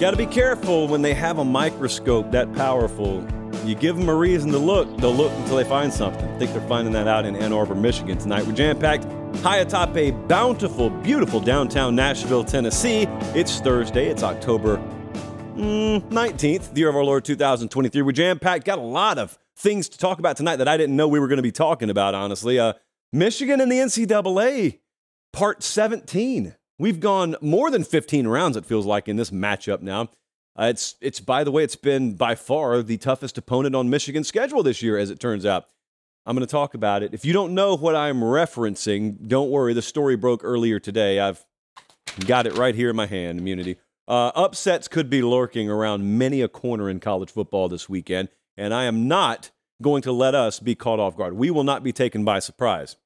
Got to be careful when they have a microscope that powerful. You give them a reason to look, they'll look until they find something. I think they're finding that out in Ann Arbor, Michigan tonight. We're jam packed high atop a bountiful, beautiful downtown Nashville, Tennessee. It's Thursday, it's October mm, 19th, the year of our Lord 2023. We're jam packed, got a lot of things to talk about tonight that I didn't know we were going to be talking about, honestly. Uh, Michigan and the NCAA, part 17. We've gone more than 15 rounds, it feels like, in this matchup now. Uh, it's, it's, by the way, it's been by far the toughest opponent on Michigan's schedule this year, as it turns out. I'm going to talk about it. If you don't know what I'm referencing, don't worry. The story broke earlier today. I've got it right here in my hand, immunity. Uh, upsets could be lurking around many a corner in college football this weekend, and I am not going to let us be caught off guard. We will not be taken by surprise.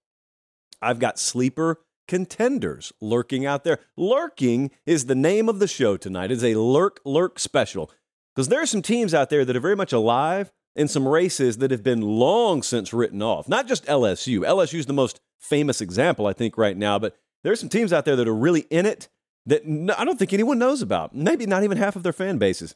I've got sleeper contenders lurking out there. Lurking is the name of the show tonight. It's a lurk lurk special because there are some teams out there that are very much alive in some races that have been long since written off. Not just LSU. LSU is the most famous example, I think, right now, but there are some teams out there that are really in it that I don't think anyone knows about. Maybe not even half of their fan bases.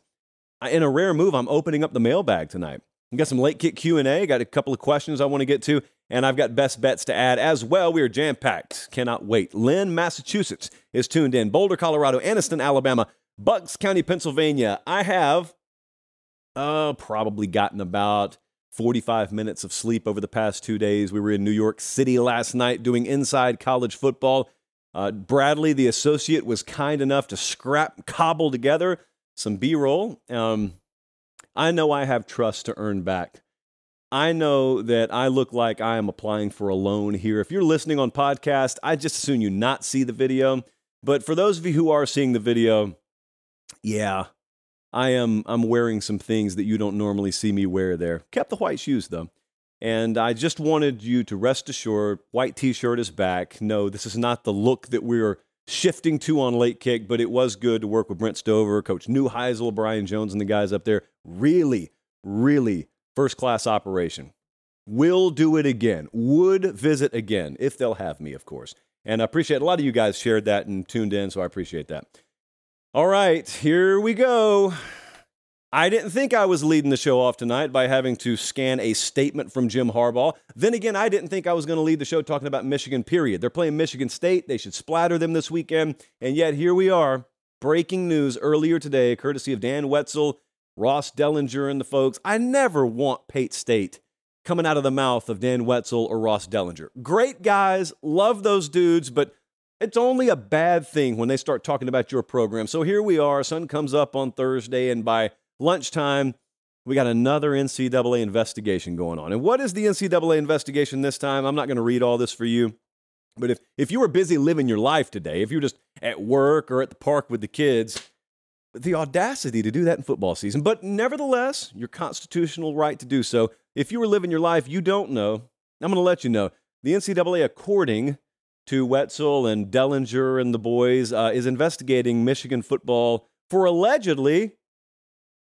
In a rare move, I'm opening up the mailbag tonight. We got some late kick Q&A, got a couple of questions I want to get to, and I've got best bets to add as well. We are jam packed. Cannot wait. Lynn, Massachusetts is tuned in. Boulder, Colorado, Anniston, Alabama, Bucks County, Pennsylvania. I have uh, probably gotten about 45 minutes of sleep over the past two days. We were in New York City last night doing inside college football. Uh, Bradley, the associate, was kind enough to scrap, cobble together some B roll. Um, I know I have trust to earn back I know that I look like I am applying for a loan here. If you're listening on podcast, I just assume you not see the video. But for those of you who are seeing the video, yeah, I am I'm wearing some things that you don't normally see me wear there. Kept the white shoes though. And I just wanted you to rest assured, white t-shirt is back. No, this is not the look that we're shifting to on late kick, but it was good to work with Brent Stover, Coach Neuheisel, Brian Jones, and the guys up there. Really, really First class operation. Will do it again. Would visit again, if they'll have me, of course. And I appreciate a lot of you guys shared that and tuned in, so I appreciate that. All right, here we go. I didn't think I was leading the show off tonight by having to scan a statement from Jim Harbaugh. Then again, I didn't think I was going to lead the show talking about Michigan, period. They're playing Michigan State. They should splatter them this weekend. And yet, here we are. Breaking news earlier today, courtesy of Dan Wetzel Ross Dellinger and the folks. I never want Pate State coming out of the mouth of Dan Wetzel or Ross Dellinger. Great guys, love those dudes, but it's only a bad thing when they start talking about your program. So here we are. Sun comes up on Thursday, and by lunchtime, we got another NCAA investigation going on. And what is the NCAA investigation this time? I'm not going to read all this for you. But if, if you were busy living your life today, if you're just at work or at the park with the kids, the audacity to do that in football season. But nevertheless, your constitutional right to do so. If you were living your life, you don't know. I'm going to let you know. The NCAA, according to Wetzel and Dellinger and the boys, uh, is investigating Michigan football for allegedly,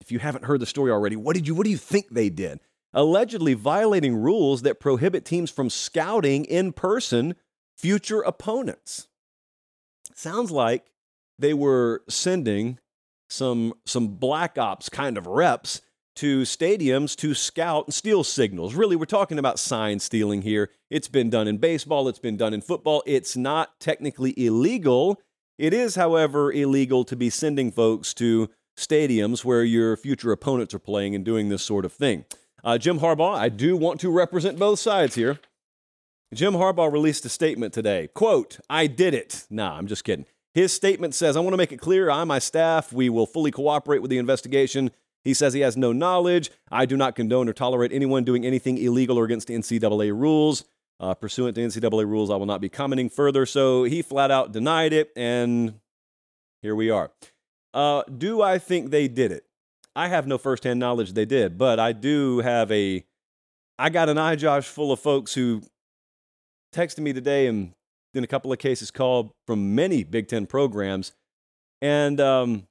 if you haven't heard the story already, what did you what do you think they did? Allegedly violating rules that prohibit teams from scouting in person future opponents. Sounds like they were sending some some black ops kind of reps to stadiums to scout and steal signals. Really, we're talking about sign stealing here. It's been done in baseball, it's been done in football. It's not technically illegal. It is, however, illegal to be sending folks to stadiums where your future opponents are playing and doing this sort of thing. Uh, Jim Harbaugh, I do want to represent both sides here. Jim Harbaugh released a statement today. Quote, I did it. Nah, I'm just kidding. His statement says, I want to make it clear I, my staff, we will fully cooperate with the investigation. He says he has no knowledge. I do not condone or tolerate anyone doing anything illegal or against NCAA rules. Uh, pursuant to NCAA rules, I will not be commenting further. So he flat out denied it, and here we are. Uh, do I think they did it? I have no firsthand knowledge they did, but I do have a. I got an iJosh full of folks who texted me today and in a couple of cases called from many Big Ten programs. And um,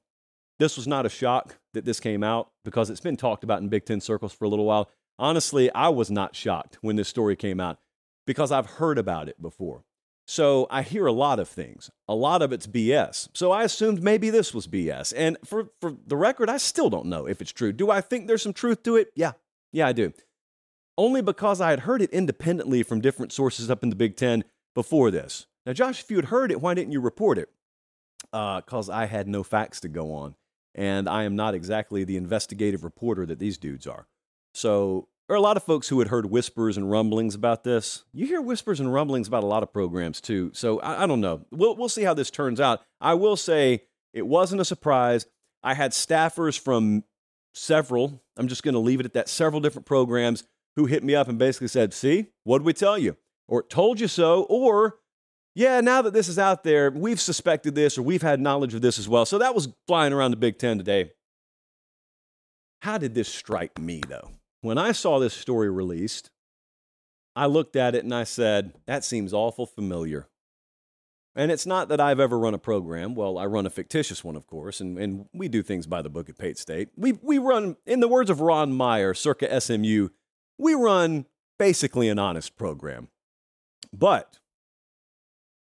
this was not a shock that this came out because it's been talked about in Big Ten circles for a little while. Honestly, I was not shocked when this story came out because I've heard about it before. So I hear a lot of things. A lot of it's BS. So I assumed maybe this was BS. And for, for the record, I still don't know if it's true. Do I think there's some truth to it? Yeah. Yeah, I do. Only because I had heard it independently from different sources up in the Big Ten before this. Now, Josh, if you had heard it, why didn't you report it? Because uh, I had no facts to go on. And I am not exactly the investigative reporter that these dudes are. So there are a lot of folks who had heard whispers and rumblings about this. You hear whispers and rumblings about a lot of programs too. So I, I don't know. We'll, we'll see how this turns out. I will say it wasn't a surprise. I had staffers from several, I'm just going to leave it at that, several different programs who hit me up and basically said, See, what did we tell you? Or told you so, or yeah, now that this is out there, we've suspected this or we've had knowledge of this as well. So that was flying around the Big Ten today. How did this strike me, though? When I saw this story released, I looked at it and I said, that seems awful familiar. And it's not that I've ever run a program. Well, I run a fictitious one, of course, and, and we do things by the book at Pate State. We, we run, in the words of Ron Meyer, circa SMU, we run basically an honest program. But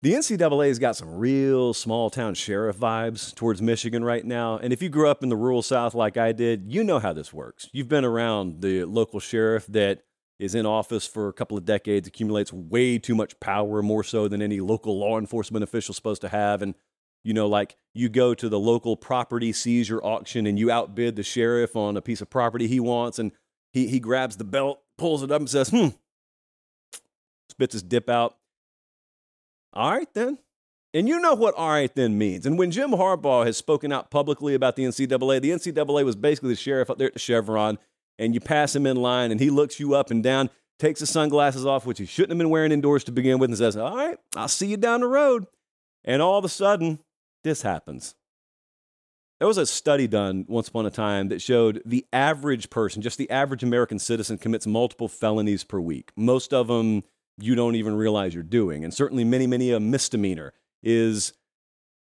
the NCAA's got some real small town sheriff vibes towards Michigan right now. And if you grew up in the rural South like I did, you know how this works. You've been around the local sheriff that is in office for a couple of decades, accumulates way too much power, more so than any local law enforcement official supposed to have. And, you know, like you go to the local property seizure auction and you outbid the sheriff on a piece of property he wants, and he, he grabs the belt, pulls it up, and says, hmm, spits his dip out all right, then. And you know what all right then means. And when Jim Harbaugh has spoken out publicly about the NCAA, the NCAA was basically the sheriff up there at the Chevron, and you pass him in line and he looks you up and down, takes his sunglasses off, which he shouldn't have been wearing indoors to begin with, and says, All right, I'll see you down the road. And all of a sudden, this happens. There was a study done once upon a time that showed the average person, just the average American citizen, commits multiple felonies per week. Most of them you don't even realize you're doing. And certainly, many, many a misdemeanor is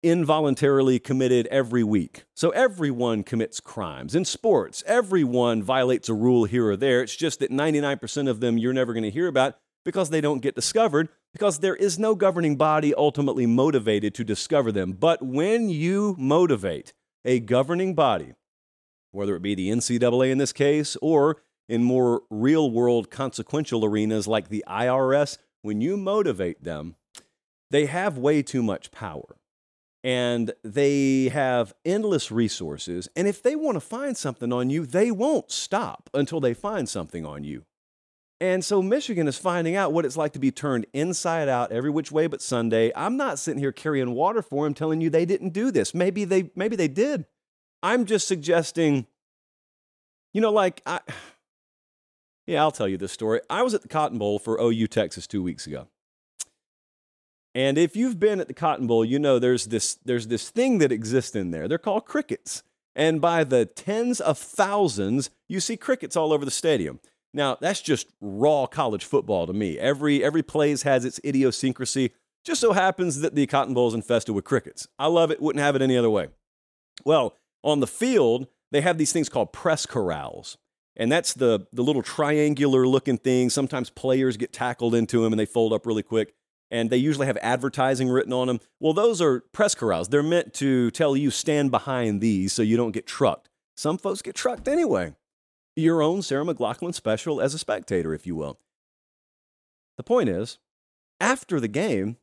involuntarily committed every week. So everyone commits crimes. In sports, everyone violates a rule here or there. It's just that 99% of them you're never going to hear about because they don't get discovered because there is no governing body ultimately motivated to discover them. But when you motivate a governing body, whether it be the NCAA in this case or in more real world consequential arenas like the IRS, when you motivate them, they have way too much power and they have endless resources. And if they want to find something on you, they won't stop until they find something on you. And so Michigan is finding out what it's like to be turned inside out every which way but Sunday. I'm not sitting here carrying water for them telling you they didn't do this. Maybe they maybe they did. I'm just suggesting you know like I yeah, I'll tell you this story. I was at the Cotton Bowl for OU Texas two weeks ago. And if you've been at the Cotton Bowl, you know there's this, there's this thing that exists in there. They're called crickets. And by the tens of thousands, you see crickets all over the stadium. Now, that's just raw college football to me. Every, every place has its idiosyncrasy. Just so happens that the Cotton Bowl is infested with crickets. I love it, wouldn't have it any other way. Well, on the field, they have these things called press corrals and that's the the little triangular looking thing. Sometimes players get tackled into them and they fold up really quick. And they usually have advertising written on them. Well, those are press corrals. They're meant to tell you stand behind these so you don't get trucked. Some folks get trucked anyway. Your own Sarah McLachlan special as a spectator, if you will. The point is, after the game,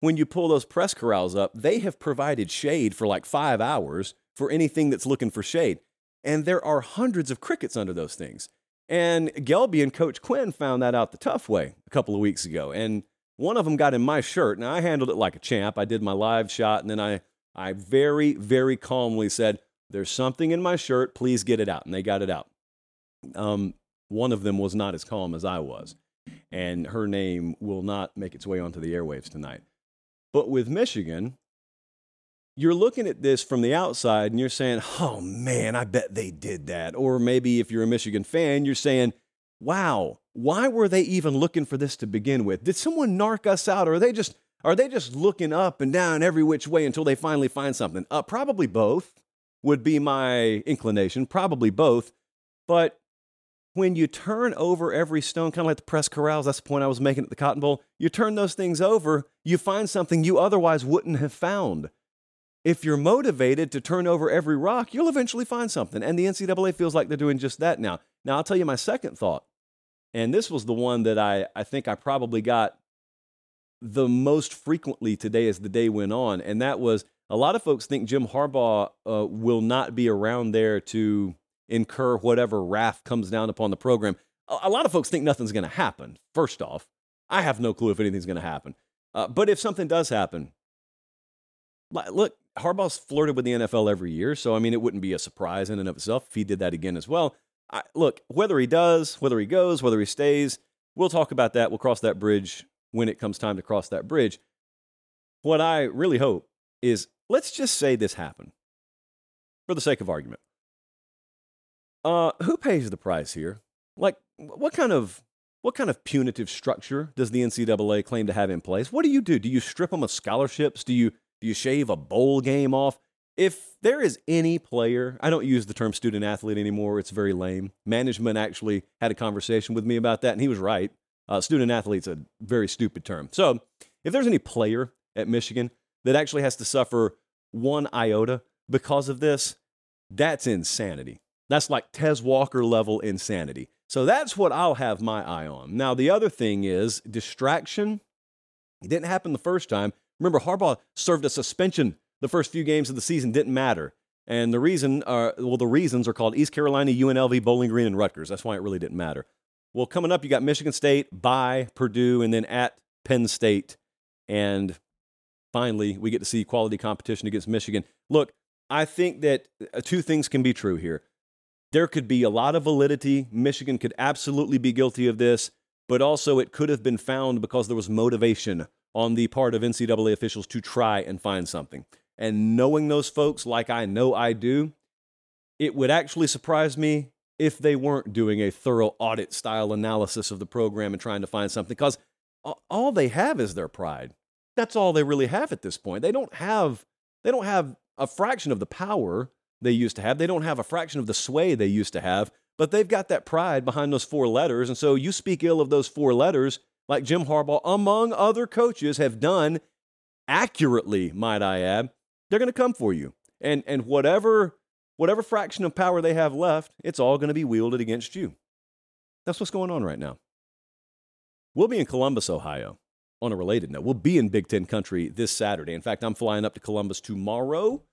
when you pull those press corrals up, they have provided shade for like five hours for anything that's looking for shade. And there are hundreds of crickets under those things. And Gelby and Coach Quinn found that out the tough way a couple of weeks ago. And one of them got in my shirt. Now, I handled it like a champ. I did my live shot, and then I, I very, very calmly said, There's something in my shirt. Please get it out. And they got it out. Um, one of them was not as calm as I was. And her name will not make its way onto the airwaves tonight. But with Michigan, you're looking at this from the outside and you're saying, oh man, I bet they did that. Or maybe if you're a Michigan fan, you're saying, wow, why were they even looking for this to begin with? Did someone narc us out? Or are they just are they just looking up and down every which way until they finally find something? Uh, probably both would be my inclination, probably both. But when you turn over every stone, kind of like the press corrals, that's the point I was making at the Cotton Bowl, you turn those things over, you find something you otherwise wouldn't have found if you're motivated to turn over every rock, you'll eventually find something. And the NCAA feels like they're doing just that now. Now, I'll tell you my second thought. And this was the one that I, I think I probably got the most frequently today as the day went on. And that was a lot of folks think Jim Harbaugh uh, will not be around there to incur whatever wrath comes down upon the program. A, a lot of folks think nothing's going to happen, first off. I have no clue if anything's going to happen. Uh, but if something does happen, look, Harbaugh's flirted with the NFL every year, so I mean, it wouldn't be a surprise in and of itself if he did that again as well. I, look, whether he does, whether he goes, whether he stays, we'll talk about that. We'll cross that bridge when it comes time to cross that bridge. What I really hope is let's just say this happened for the sake of argument. Uh, who pays the price here? Like, what kind of what kind of punitive structure does the NCAA claim to have in place? What do you do? Do you strip them of scholarships? Do you you shave a bowl game off? If there is any player, I don't use the term student athlete anymore. It's very lame. Management actually had a conversation with me about that, and he was right. Uh, student athlete's a very stupid term. So if there's any player at Michigan that actually has to suffer one iota because of this, that's insanity. That's like Tez Walker level insanity. So that's what I'll have my eye on. Now, the other thing is distraction. It didn't happen the first time. Remember, Harbaugh served a suspension the first few games of the season, didn't matter. And the reason, uh, well, the reasons are called East Carolina, UNLV, Bowling Green, and Rutgers. That's why it really didn't matter. Well, coming up, you got Michigan State, by Purdue, and then at Penn State. And finally, we get to see quality competition against Michigan. Look, I think that uh, two things can be true here. There could be a lot of validity. Michigan could absolutely be guilty of this, but also it could have been found because there was motivation on the part of NCAA officials to try and find something. And knowing those folks like I know I do, it would actually surprise me if they weren't doing a thorough audit style analysis of the program and trying to find something because all they have is their pride. That's all they really have at this point. They don't have they don't have a fraction of the power they used to have. They don't have a fraction of the sway they used to have, but they've got that pride behind those four letters. And so you speak ill of those four letters, like Jim Harbaugh, among other coaches, have done accurately, might I add, they're going to come for you. And, and whatever, whatever fraction of power they have left, it's all going to be wielded against you. That's what's going on right now. We'll be in Columbus, Ohio. On a related note, we'll be in Big Ten country this Saturday. In fact, I'm flying up to Columbus tomorrow.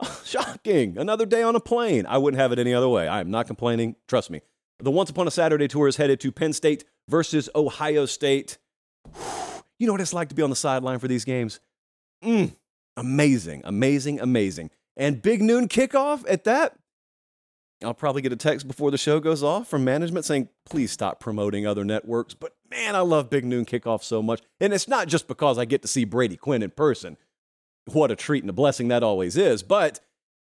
shocking. Another day on a plane. I wouldn't have it any other way. I am not complaining. Trust me. The Once Upon a Saturday tour is headed to Penn State versus Ohio State. You know what it's like to be on the sideline for these games? Mm, amazing, amazing, amazing. And big noon kickoff at that. I'll probably get a text before the show goes off from management saying, please stop promoting other networks. But man, I love Big Noon Kickoff so much. And it's not just because I get to see Brady Quinn in person. What a treat and a blessing that always is. But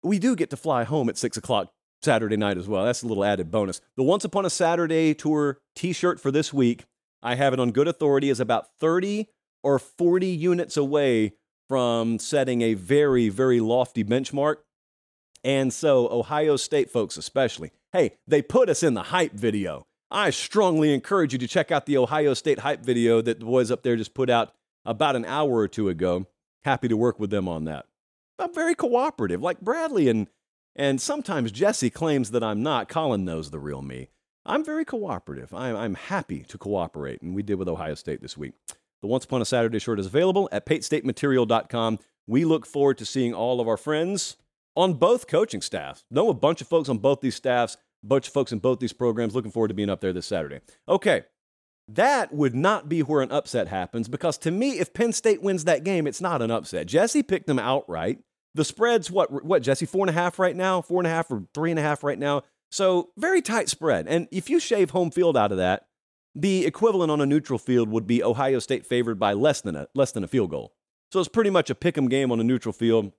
we do get to fly home at six o'clock Saturday night as well. That's a little added bonus. The Once Upon a Saturday Tour t shirt for this week, I have it on good authority, is about 30 or 40 units away from setting a very, very lofty benchmark. And so, Ohio State folks, especially, hey, they put us in the hype video. I strongly encourage you to check out the Ohio State hype video that the boys up there just put out about an hour or two ago. Happy to work with them on that. I'm very cooperative, like Bradley and and sometimes Jesse claims that I'm not. Colin knows the real me. I'm very cooperative. I'm, I'm happy to cooperate, and we did with Ohio State this week. The Once Upon a Saturday shirt is available at PateStateMaterial.com. We look forward to seeing all of our friends on both coaching staffs. Know a bunch of folks on both these staffs, a bunch of folks in both these programs. Looking forward to being up there this Saturday. Okay, that would not be where an upset happens because to me, if Penn State wins that game, it's not an upset. Jesse picked them outright. The spread's what, what, Jesse, four and a half right now, four and a half or three and a half right now. So very tight spread. And if you shave home field out of that, the equivalent on a neutral field would be Ohio State favored by less than a less than a field goal. So it's pretty much a pick 'em game on a neutral field.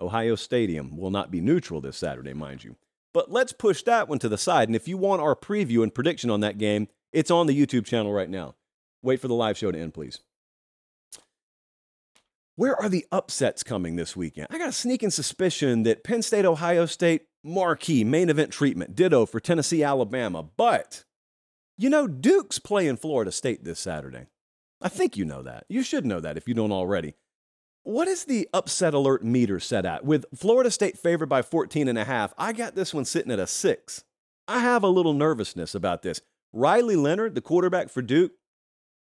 Ohio Stadium will not be neutral this Saturday, mind you. But let's push that one to the side. And if you want our preview and prediction on that game, it's on the YouTube channel right now. Wait for the live show to end, please. Where are the upsets coming this weekend? I got a sneaking suspicion that Penn State, Ohio State, marquee, main event treatment, ditto for Tennessee, Alabama. But, you know, Duke's playing Florida State this Saturday. I think you know that. You should know that if you don't already. What is the upset alert meter set at? With Florida State favored by 14 and a half, I got this one sitting at a 6. I have a little nervousness about this. Riley Leonard, the quarterback for Duke,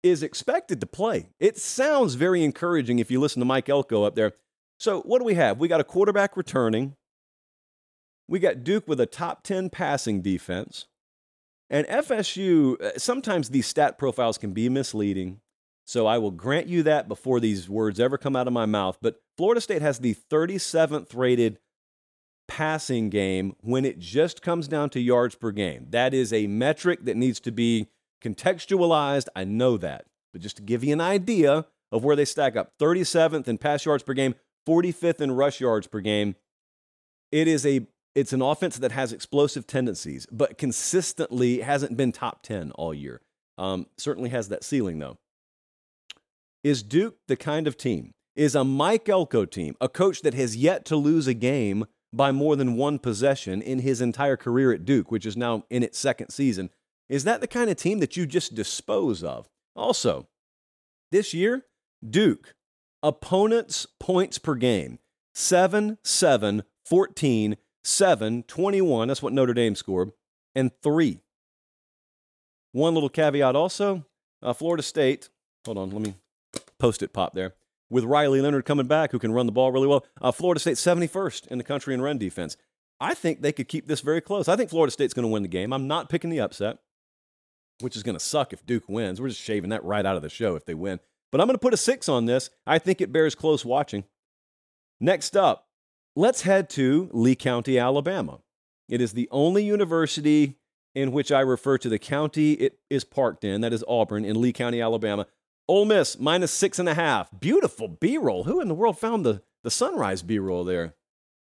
is expected to play. It sounds very encouraging if you listen to Mike Elko up there. So, what do we have? We got a quarterback returning. We got Duke with a top 10 passing defense. And FSU, uh, sometimes these stat profiles can be misleading. So I will grant you that before these words ever come out of my mouth. But Florida State has the 37th rated passing game when it just comes down to yards per game. That is a metric that needs to be contextualized. I know that. But just to give you an idea of where they stack up 37th in pass yards per game, 45th in rush yards per game. It is a it's an offense that has explosive tendencies, but consistently hasn't been top 10 all year. Um, certainly has that ceiling, though. Is Duke the kind of team? Is a Mike Elko team, a coach that has yet to lose a game by more than one possession in his entire career at Duke, which is now in its second season? Is that the kind of team that you just dispose of? Also, this year, Duke, opponents' points per game 7, 7, 14, 7, 21. That's what Notre Dame scored, and 3. One little caveat also uh, Florida State, hold on, let me post it pop there. With Riley Leonard coming back, who can run the ball really well, uh, Florida State 71st in the country in run defense. I think they could keep this very close. I think Florida State's going to win the game. I'm not picking the upset, which is going to suck if Duke wins. We're just shaving that right out of the show if they win. But I'm going to put a six on this. I think it bears close watching. Next up, let's head to Lee County, Alabama. It is the only university in which I refer to the county it is parked in, that is Auburn, in Lee County, Alabama. Ole Miss minus six and a half. Beautiful B roll. Who in the world found the, the sunrise B roll there?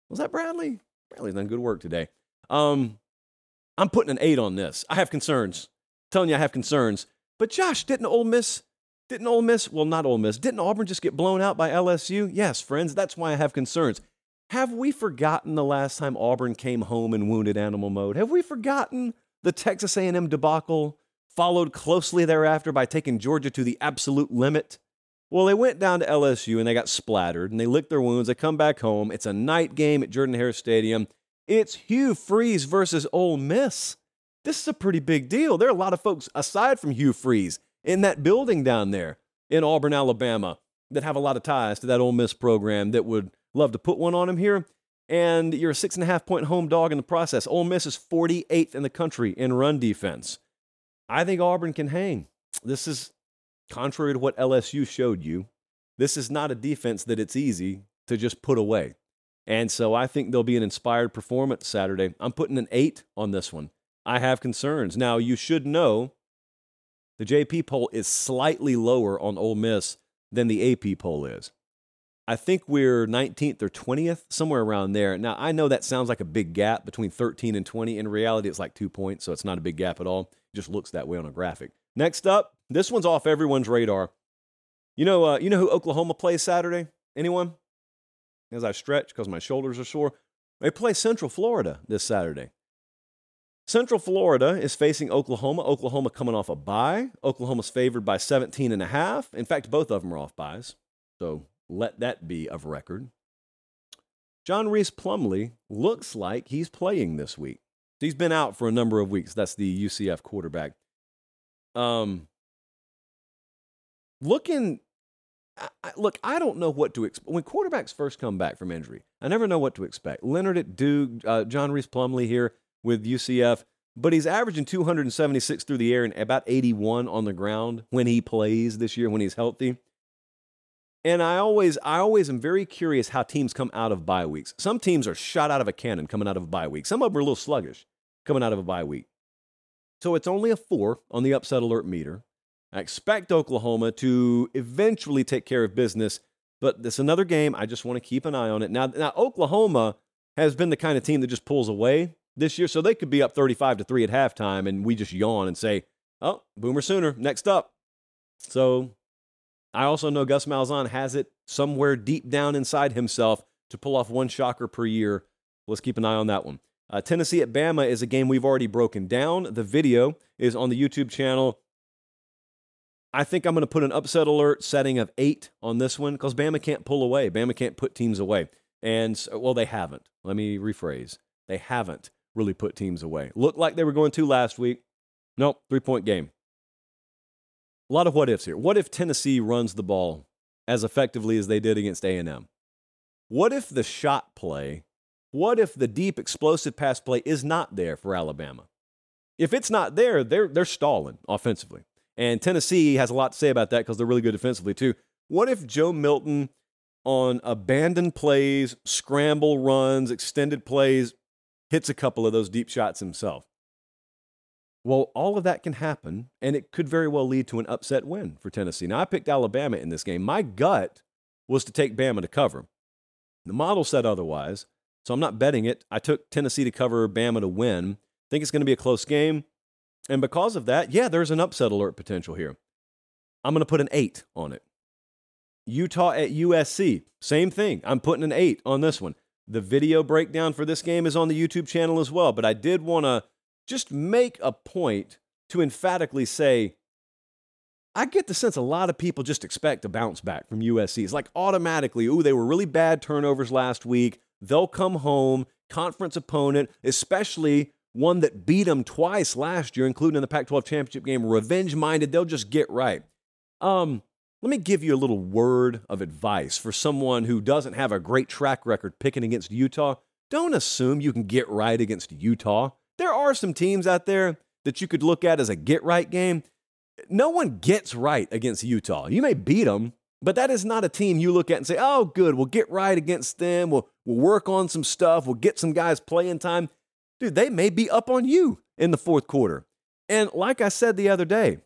Was that Bradley? Bradley's done good work today. Um, I'm putting an eight on this. I have concerns. Telling you, I have concerns. But Josh, didn't Ole Miss, didn't Ole Miss, well, not Ole Miss, didn't Auburn just get blown out by LSU? Yes, friends, that's why I have concerns. Have we forgotten the last time Auburn came home in wounded animal mode? Have we forgotten the Texas A&M debacle followed closely thereafter by taking Georgia to the absolute limit. Well, they went down to LSU and they got splattered and they licked their wounds. They come back home. It's a night game at Jordan Hare Stadium. It's Hugh Freeze versus Ole Miss. This is a pretty big deal. There are a lot of folks aside from Hugh Freeze in that building down there in Auburn, Alabama, that have a lot of ties to that Ole Miss program that would love to put one on him here. And you're a six and a half point home dog in the process. Ole Miss is 48th in the country in run defense. I think Auburn can hang. This is contrary to what LSU showed you. This is not a defense that it's easy to just put away. And so I think there'll be an inspired performance Saturday. I'm putting an eight on this one. I have concerns. Now, you should know the JP poll is slightly lower on Ole Miss than the AP poll is. I think we're 19th or 20th, somewhere around there. Now, I know that sounds like a big gap between 13 and 20. In reality, it's like two points, so it's not a big gap at all It just looks that way on a graphic. Next up, this one's off everyone's radar. You know, uh, you know who Oklahoma plays Saturday? Anyone? As I stretch because my shoulders are sore, they play Central Florida this Saturday. Central Florida is facing Oklahoma. Oklahoma coming off a bye. Oklahoma's favored by 17 and a half. In fact, both of them are off byes. So let that be of record. John Rhys Plumlee looks like he's playing this week. He's been out for a number of weeks. That's the UCF quarterback. Um, looking I, I, look, I don't know what to expect. When quarterbacks first come back from injury, I never know what to expect. Leonard at Duke, uh, John Rhys Plumlee here with UCF, but he's averaging 276 through the air and about 81 on the ground when he plays this year, when he's healthy. And I always, I always am very curious how teams come out of bye weeks. Some teams are shot out of a cannon coming out of a bye week. Some of them are a little sluggish coming out of a bye week. So it's only a four on the upset alert meter. I expect Oklahoma to eventually take care of business, but it's another game. I just want to keep an eye on it. Now, now Oklahoma has been the kind of team that just pulls away this year, so they could be up 35 to 3 at halftime, and we just yawn and say, oh, Boomer Sooner, next up. So I also know Gus Malzahn has it somewhere deep down inside himself to pull off one shocker per year. Let's keep an eye on that one. Uh, Tennessee at Bama is a game we've already broken down. The video is on the YouTube channel. I think I'm going to put an upset alert setting of eight on this one because Bama can't pull away. Bama can't put teams away. And, well, they haven't. Let me rephrase. They haven't really put teams away. Looked like they were going to last week. Nope, three point game. A lot of what ifs here. What if Tennessee runs the ball as effectively as they did against A&M? What if the shot play, what if the deep explosive pass play is not there for Alabama? If it's not there, they're they're stalling offensively. And Tennessee has a lot to say about that because they're really good defensively too. What if Joe Milton on abandoned plays, scramble runs, extended plays hits a couple of those deep shots himself? Well, all of that can happen, and it could very well lead to an upset win for Tennessee. Now, I picked Alabama in this game. My gut was to take Bama to cover. The model said otherwise, so I'm not betting it. I took Tennessee to cover, Bama to win. Think it's going to be a close game. And because of that, yeah, there's an upset alert potential here. I'm going to put an eight on it. Utah at USC, same thing. I'm putting an eight on this one. The video breakdown for this game is on the YouTube channel as well, but I did want to just make a point to emphatically say, I get the sense a lot of people just expect a bounce back from USC. It's like automatically, ooh, they were really bad turnovers last week. They'll come home, conference opponent, especially one that beat them twice last year, including in the Pac 12 championship game, revenge minded. They'll just get right. Um, let me give you a little word of advice for someone who doesn't have a great track record picking against Utah. Don't assume you can get right against Utah. There are some teams out there that you could look at as a get right game. No one gets right against Utah. You may beat them, but that is not a team you look at and say, oh, good, we'll get right against them. We'll, we'll work on some stuff. We'll get some guys playing time. Dude, they may be up on you in the fourth quarter. And like I said the other day,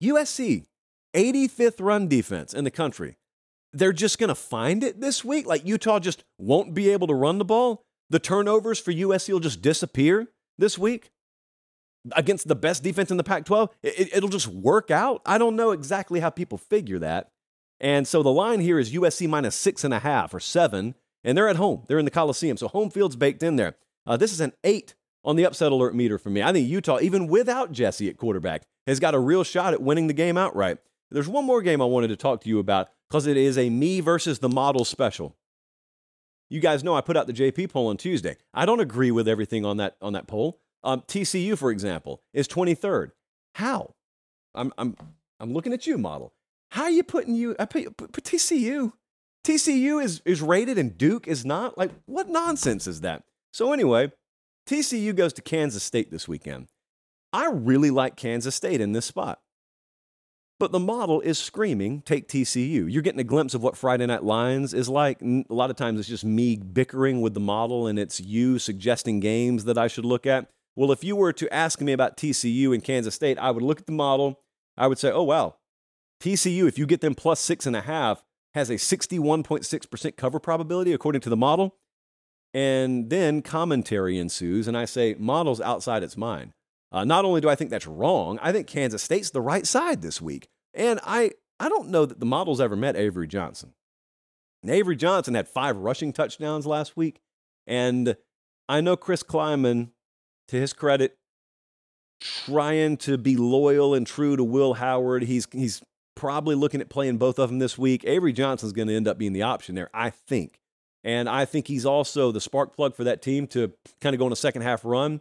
USC, 85th run defense in the country. They're just going to find it this week. Like Utah just won't be able to run the ball. The turnovers for USC will just disappear this week against the best defense in the Pac 12, it, will just work out. I don't know exactly how people figure that. And so the line here is USC minus six and a half or seven, and they're at home. They're in the Coliseum. So home field's baked in there. Uh, this is an eight on the upset alert meter for me. I think Utah, even without Jesse at quarterback, has got a real shot at winning the game outright. There's one more game I wanted to talk to you about because it is a me versus the model special. You guys know I put out the JP poll on Tuesday. I don't agree with everything on that on that poll. Um, TCU, for example, is 23rd. How? I'm I'm I'm looking at you, model. How are you putting you? I put, put, put TCU. TCU is is rated and Duke is not. Like what nonsense is that? So anyway, TCU goes to Kansas State this weekend. I really like Kansas State in this spot. But the model is screaming, take TCU. You're getting a glimpse of what Friday Night Lines is like. A lot of times it's just me bickering with the model and it's you suggesting games that I should look at. Well, if you were to ask me about TCU and Kansas State, I would look at the model. I would say, oh, wow, TCU, if you get them plus six and a half, has a 61.6% cover probability according to the model. And then commentary ensues, and I say, model's outside its mind. Uh, not only do I think that's wrong, I think Kansas State's the right side this week. And I, I don't know that the model's ever met Avery Johnson. And Avery Johnson had five rushing touchdowns last week. And I know Chris Klieman, to his credit, trying to be loyal and true to Will Howard. He's, he's probably looking at playing both of them this week. Avery Johnson's going to end up being the option there, I think. And I think he's also the spark plug for that team to kind of go on a second half run.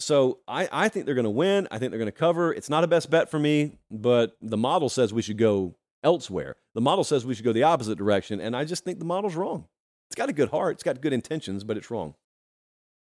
So I, I think they're going to win. I think they're going to cover. It's not a best bet for me, but the model says we should go elsewhere. The model says we should go the opposite direction, and I just think the model's wrong. It's got a good heart, it's got good intentions, but it's wrong.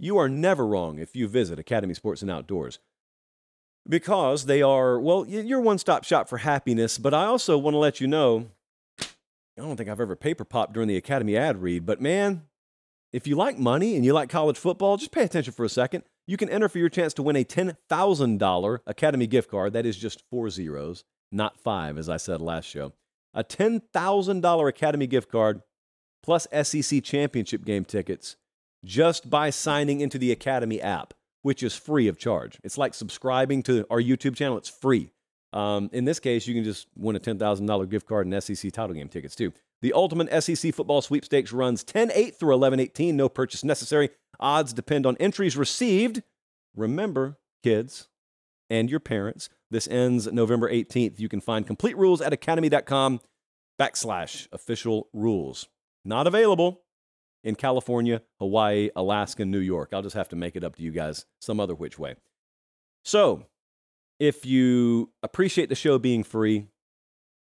You are never wrong if you visit Academy Sports and Outdoors because they are, well, you're one stop shop for happiness. But I also want to let you know I don't think I've ever paper popped during the Academy ad read, but man, if you like money and you like college football, just pay attention for a second. You can enter for your chance to win a $10,000 Academy gift card. That is just four zeros, not five, as I said last show. A $10,000 Academy gift card plus SEC championship game tickets just by signing into the Academy app, which is free of charge. It's like subscribing to our YouTube channel, it's free. Um, in this case, you can just win a $10,000 gift card and SEC title game tickets too. The Ultimate SEC Football Sweepstakes runs 10 8 through 11 18. No purchase necessary. Odds depend on entries received. Remember, kids and your parents, this ends November 18th. You can find complete rules at academy.com backslash official rules. Not available in California, Hawaii, Alaska, New York. I'll just have to make it up to you guys some other which way. So, if you appreciate the show being free,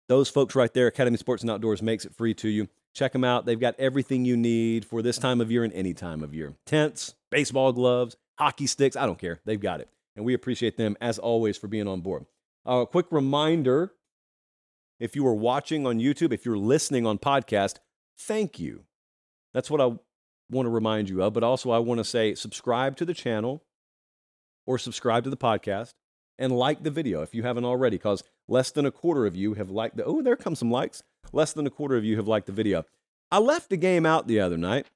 those folks right there, Academy Sports and Outdoors, makes it free to you. Check them out. They've got everything you need for this time of year and any time of year tents, baseball gloves, hockey sticks. I don't care. They've got it. And we appreciate them, as always, for being on board. A uh, quick reminder if you are watching on YouTube, if you're listening on podcast, thank you that's what I want to remind you of. But also, I want to say subscribe to the channel or subscribe to the podcast and like the video if you haven't already, because less than a quarter of you have liked the. Oh, there come some likes. Less than a quarter of you have liked the video. I left the game out the other night,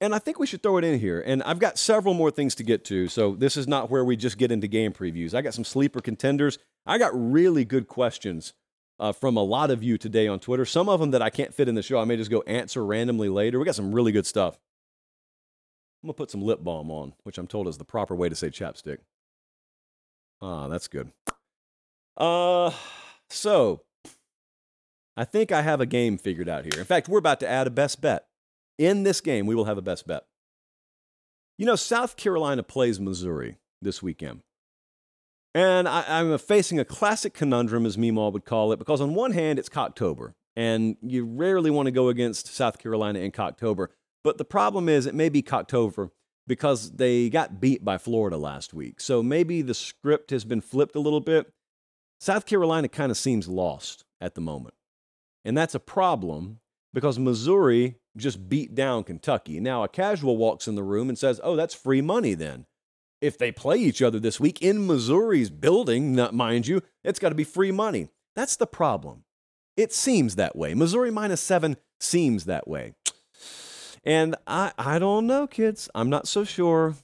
and I think we should throw it in here. And I've got several more things to get to, so this is not where we just get into game previews. I got some sleeper contenders. I got really good questions uh, from a lot of you today on Twitter. Some of them that I can't fit in the show, I may just go answer randomly later. We got some really good stuff. I'm gonna put some lip balm on, which I'm told is the proper way to say chapstick. Ah, that's good. Uh, so I think I have a game figured out here. In fact, we're about to add a best bet. In this game, we will have a best bet. You know, South Carolina plays Missouri this weekend. And I, am facing a classic conundrum, as Meemaw would call it, because on one hand, it's Cocktober, and you rarely want to go against South Carolina in Cocktober. But the problem is, it may be Cocktober because they got beat by Florida last week. So maybe the script has been flipped a little bit. South Carolina kind of seems lost at the moment. And that's a problem because Missouri just beat down Kentucky. Now, a casual walks in the room and says, Oh, that's free money then if they play each other this week in Missouri's building, mind you, it's got to be free money. That's the problem. It seems that way. Missouri minus seven seems that way. And I, I don't know, kids. I'm not so sure.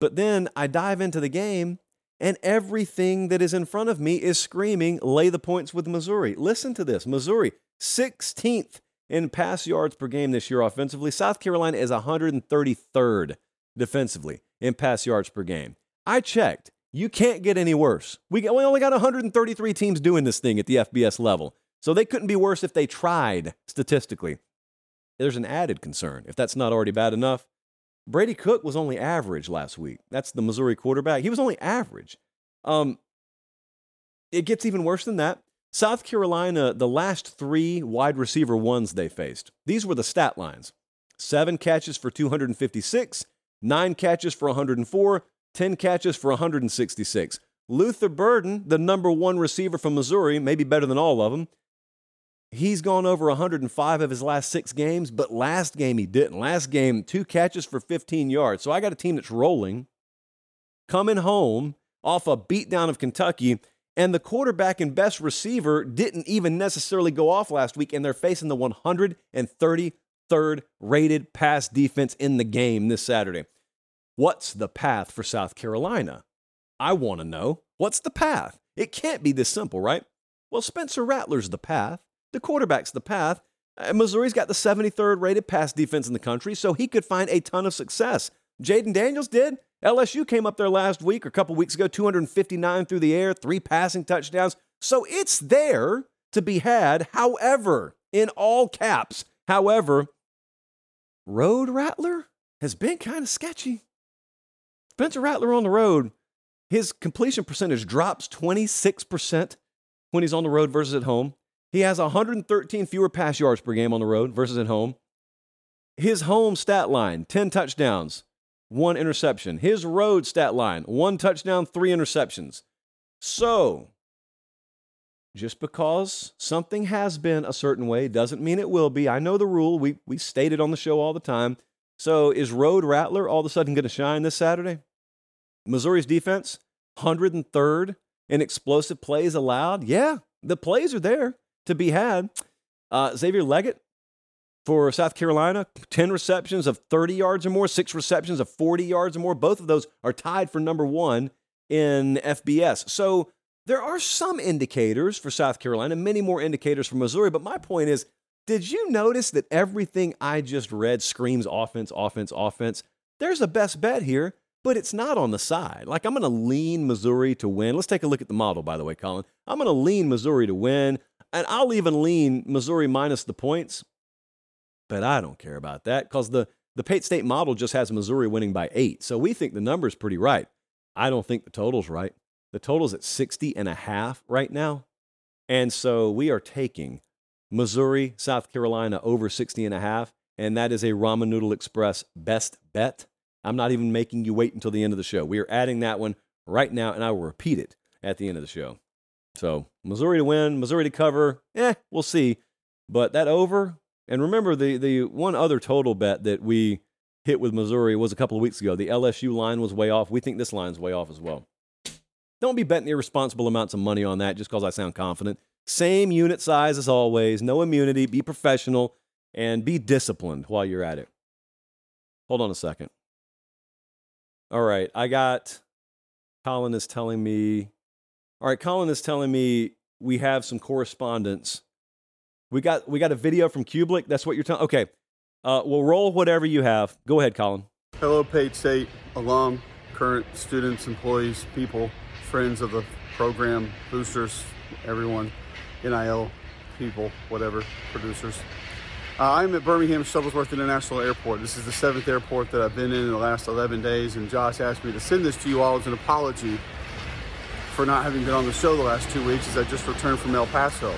But then I dive into the game, and everything that is in front of me is screaming, lay the points with Missouri. Listen to this Missouri, 16th in pass yards per game this year offensively. South Carolina is 133rd defensively in pass yards per game. I checked. You can't get any worse. We, we only got 133 teams doing this thing at the FBS level. So they couldn't be worse if they tried statistically. There's an added concern. If that's not already bad enough, Brady Cook was only average last week. That's the Missouri quarterback. He was only average. Um, it gets even worse than that. South Carolina, the last three wide receiver ones they faced, these were the stat lines seven catches for 256, nine catches for 104, 10 catches for 166. Luther Burden, the number one receiver from Missouri, maybe better than all of them, he's gone over 105 of his last six games, but last game he didn't. Last game, two catches for 15 yards. So I got a team that's rolling, coming home off a beatdown of Kentucky, and the quarterback and best receiver didn't even necessarily go off last week, and they're facing the 133rd rated pass defense in the game this Saturday. What's the path for South Carolina? I want to know. What's the path? It can't be this simple, right? Well, Spencer Rattler's the path. The quarterback's the path. Uh, Missouri's got the 73rd rated pass defense in the country, so he could find a ton of success. Jayden Daniels did. LSU came up there last week or a couple weeks ago, 259 through the air, three passing touchdowns. So it's there to be had. However, in all caps, however, Road Rattler has been kind of sketchy. Spencer Rattler on the road, his completion percentage drops 26% when he's on the road versus at home. He has 113 fewer pass yards per game on the road versus at home. His home stat line 10 touchdowns, one interception. His road stat line one touchdown, three interceptions. So, just because something has been a certain way doesn't mean it will be. I know the rule. We, we state it on the show all the time. So, is Road Rattler all of a sudden going to shine this Saturday? Missouri's defense, 103rd in explosive plays allowed. Yeah, the plays are there to be had. Uh, Xavier Legette for South Carolina, 10 receptions of 30 yards or more, six receptions of 40 yards or more. Both of those are tied for number one in FBS. So there are some indicators for South Carolina, many more indicators for Missouri. But my point is, did you notice that everything I just read screams offense, offense, offense? There's a best bet here, but it's not on the side. Like I'm going to lean Missouri to win. Let's take a look at the model, by the way, Colin. I'm going to lean Missouri to win, and I'll even lean Missouri minus the points but I don't care about that because the, the Pate State model just has Missouri winning by eight. So we think the number's pretty right. I don't think the total's right. The total's at 60 and a half right now. And so we are taking Missouri, South Carolina over 60 and a half. And that is a Ramen Noodle Express best bet. I'm not even making you wait until the end of the show. We are adding that one right now, and I will repeat it at the end of the show. So Missouri to win, Missouri to cover, eh, we'll see. But that over, and remember, the, the one other total bet that we hit with Missouri was a couple of weeks ago. The LSU line was way off. We think this line's way off as well. Don't be betting irresponsible amounts of money on that just because I sound confident. Same unit size as always, no immunity, be professional, and be disciplined while you're at it. Hold on a second. All right, I got Colin is telling me. All right, Colin is telling me we have some correspondence we got we got a video from Cubelic. That's what you're telling. Okay, uh, we'll roll whatever you have. Go ahead, Colin. Hello, Pate State alum, current students, employees, people, friends of the program, boosters, everyone, NIL people, whatever, producers. Uh, I'm at Birmingham Shuttlesworth International Airport. This is the seventh airport that I've been in in the last 11 days, and Josh asked me to send this to you all as an apology for not having been on the show the last two weeks as I just returned from El Paso.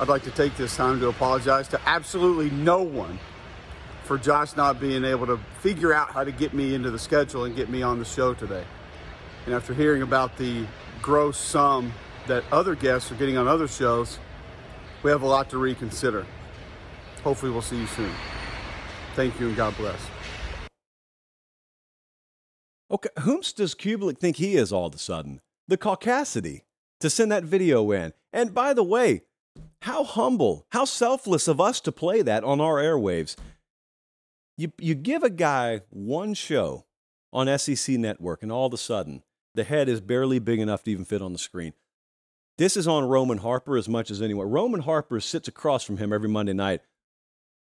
I'd like to take this time to apologize to absolutely no one for Josh not being able to figure out how to get me into the schedule and get me on the show today. And after hearing about the gross sum that other guests are getting on other shows, we have a lot to reconsider. Hopefully, we'll see you soon. Thank you and God bless. Okay, whomst does Cubelic think he is all of a sudden? The caucasity to send that video in. And by the way, how humble, how selfless of us to play that on our airwaves. You, you give a guy one show on SEC Network, and all of a sudden, the head is barely big enough to even fit on the screen. This is on Roman Harper as much as anyone. Roman Harper sits across from him every Monday night.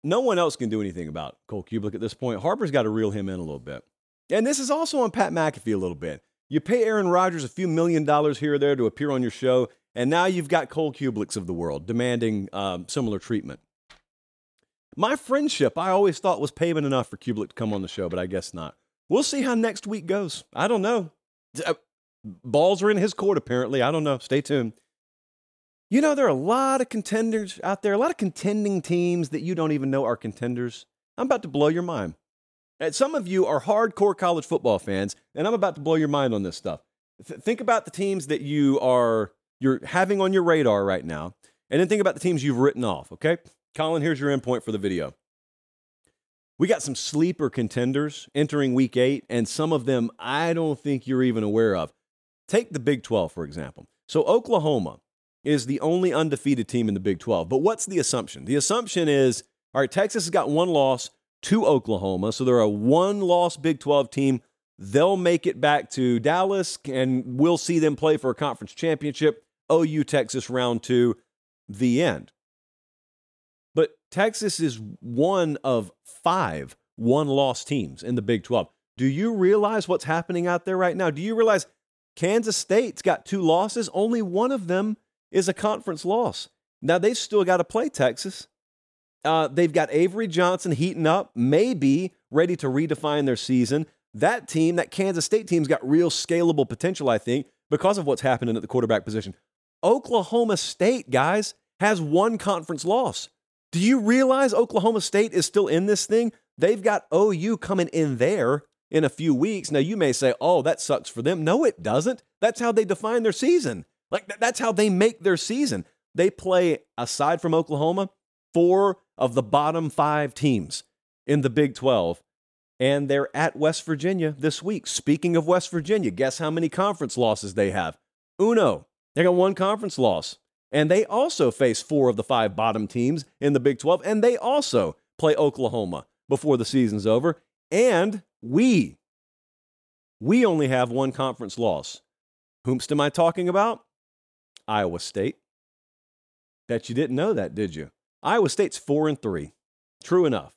No one else can do anything about Cole Cubelic at this point. Harper's got to reel him in a little bit. And this is also on Pat McAfee a little bit. You pay Aaron Rodgers a few million dollars here or there to appear on your show, and now you've got Cole Cubelics of the world demanding um, similar treatment. My friendship, I always thought was payment enough for Cubelic to come on the show, but I guess not. We'll see how next week goes. I don't know. Uh, balls are in his court, apparently. I don't know. Stay tuned. You know, there are a lot of contenders out there, a lot of contending teams that you don't even know are contenders. I'm about to blow your mind. And some of you are hardcore college football fans, and I'm about to blow your mind on this stuff. th- think about the teams that you are you're having on your radar right now, and then think about the teams you've written off. Okay, Colin, here's your endpoint for the video. We got some sleeper contenders entering week eight, and some of them I don't think you're even aware of. Take the Big 12, for example. So, Oklahoma is the only undefeated team in the Big 12. But what's the assumption? The assumption is all right, Texas has got one loss to Oklahoma. So, they're a one loss Big 12 team. They'll make it back to Dallas, and we'll see them play for a conference championship. OU Texas round two, the end. Texas is one of five one loss teams in the Big 12. Do you realize what's happening out there right now? Do you realize Kansas State's got two losses? Only one of them is a conference loss. Now, they've still got to play Texas. Uh, they've got Avery Johnson heating up, maybe ready to redefine their season. That team, that Kansas State team's got real scalable potential, I think, because of what's happening at the quarterback position. Oklahoma State, guys, has one conference loss. Do you realize Oklahoma State is still in this thing? They've got OU coming in there in a few weeks. Now, you may say, oh, that sucks for them. No, it doesn't. That's how they define their season. Like, that's how they make their season. They play, aside from Oklahoma, four of the bottom five teams in the Big 12. And they're at West Virginia this week. Speaking of West Virginia, guess how many conference losses they have? Uno. They got one conference loss. And they also face four of the five bottom teams in the Big 12, and they also play Oklahoma before the season's over. And we, we only have one conference loss. Whomst am I talking about? Iowa State. Bet you didn't know that, did you? Iowa State's four and three. True enough.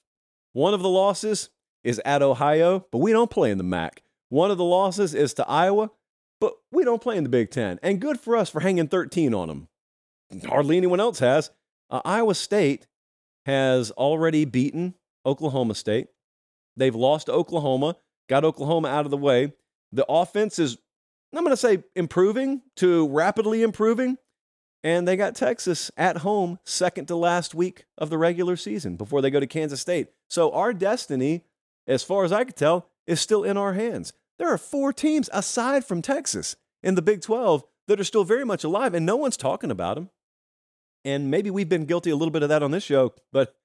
One of the losses is at Ohio, but we don't play in the MAC. One of the losses is to Iowa, but we don't play in the Big Ten. And good for us for hanging 13 on them hardly anyone else has. Uh, Iowa State has already beaten Oklahoma State. They've lost Oklahoma, got Oklahoma out of the way. The offense is, I'm going to say, improving to rapidly improving. And they got Texas at home, second to last week of the regular season before they go to Kansas State. So our destiny, as far as I can tell, is still in our hands. There are four teams aside from Texas in the Big 12 that are still very much alive, and no one's talking about them. And maybe we've been guilty a little bit of that on this show, but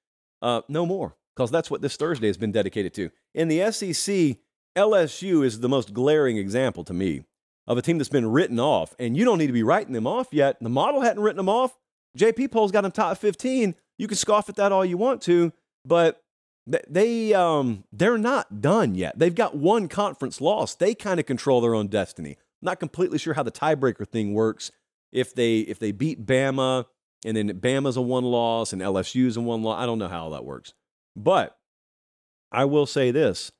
uh, no more, because that's what this Thursday has been dedicated to. In the SEC, LSU is the most glaring example to me of a team that's been written off, and you don't need to be writing them off yet. The model hadn't written them off. JP Poll's got them top 15. You can scoff at that all you want to, but they um, they're not done yet. They've got one conference loss. They kind of control their own destiny. Not completely sure how the tiebreaker thing works. If they if they beat Bama and then Bama's a one loss and LSU's a one loss. I don't know how all that works. But I will say this.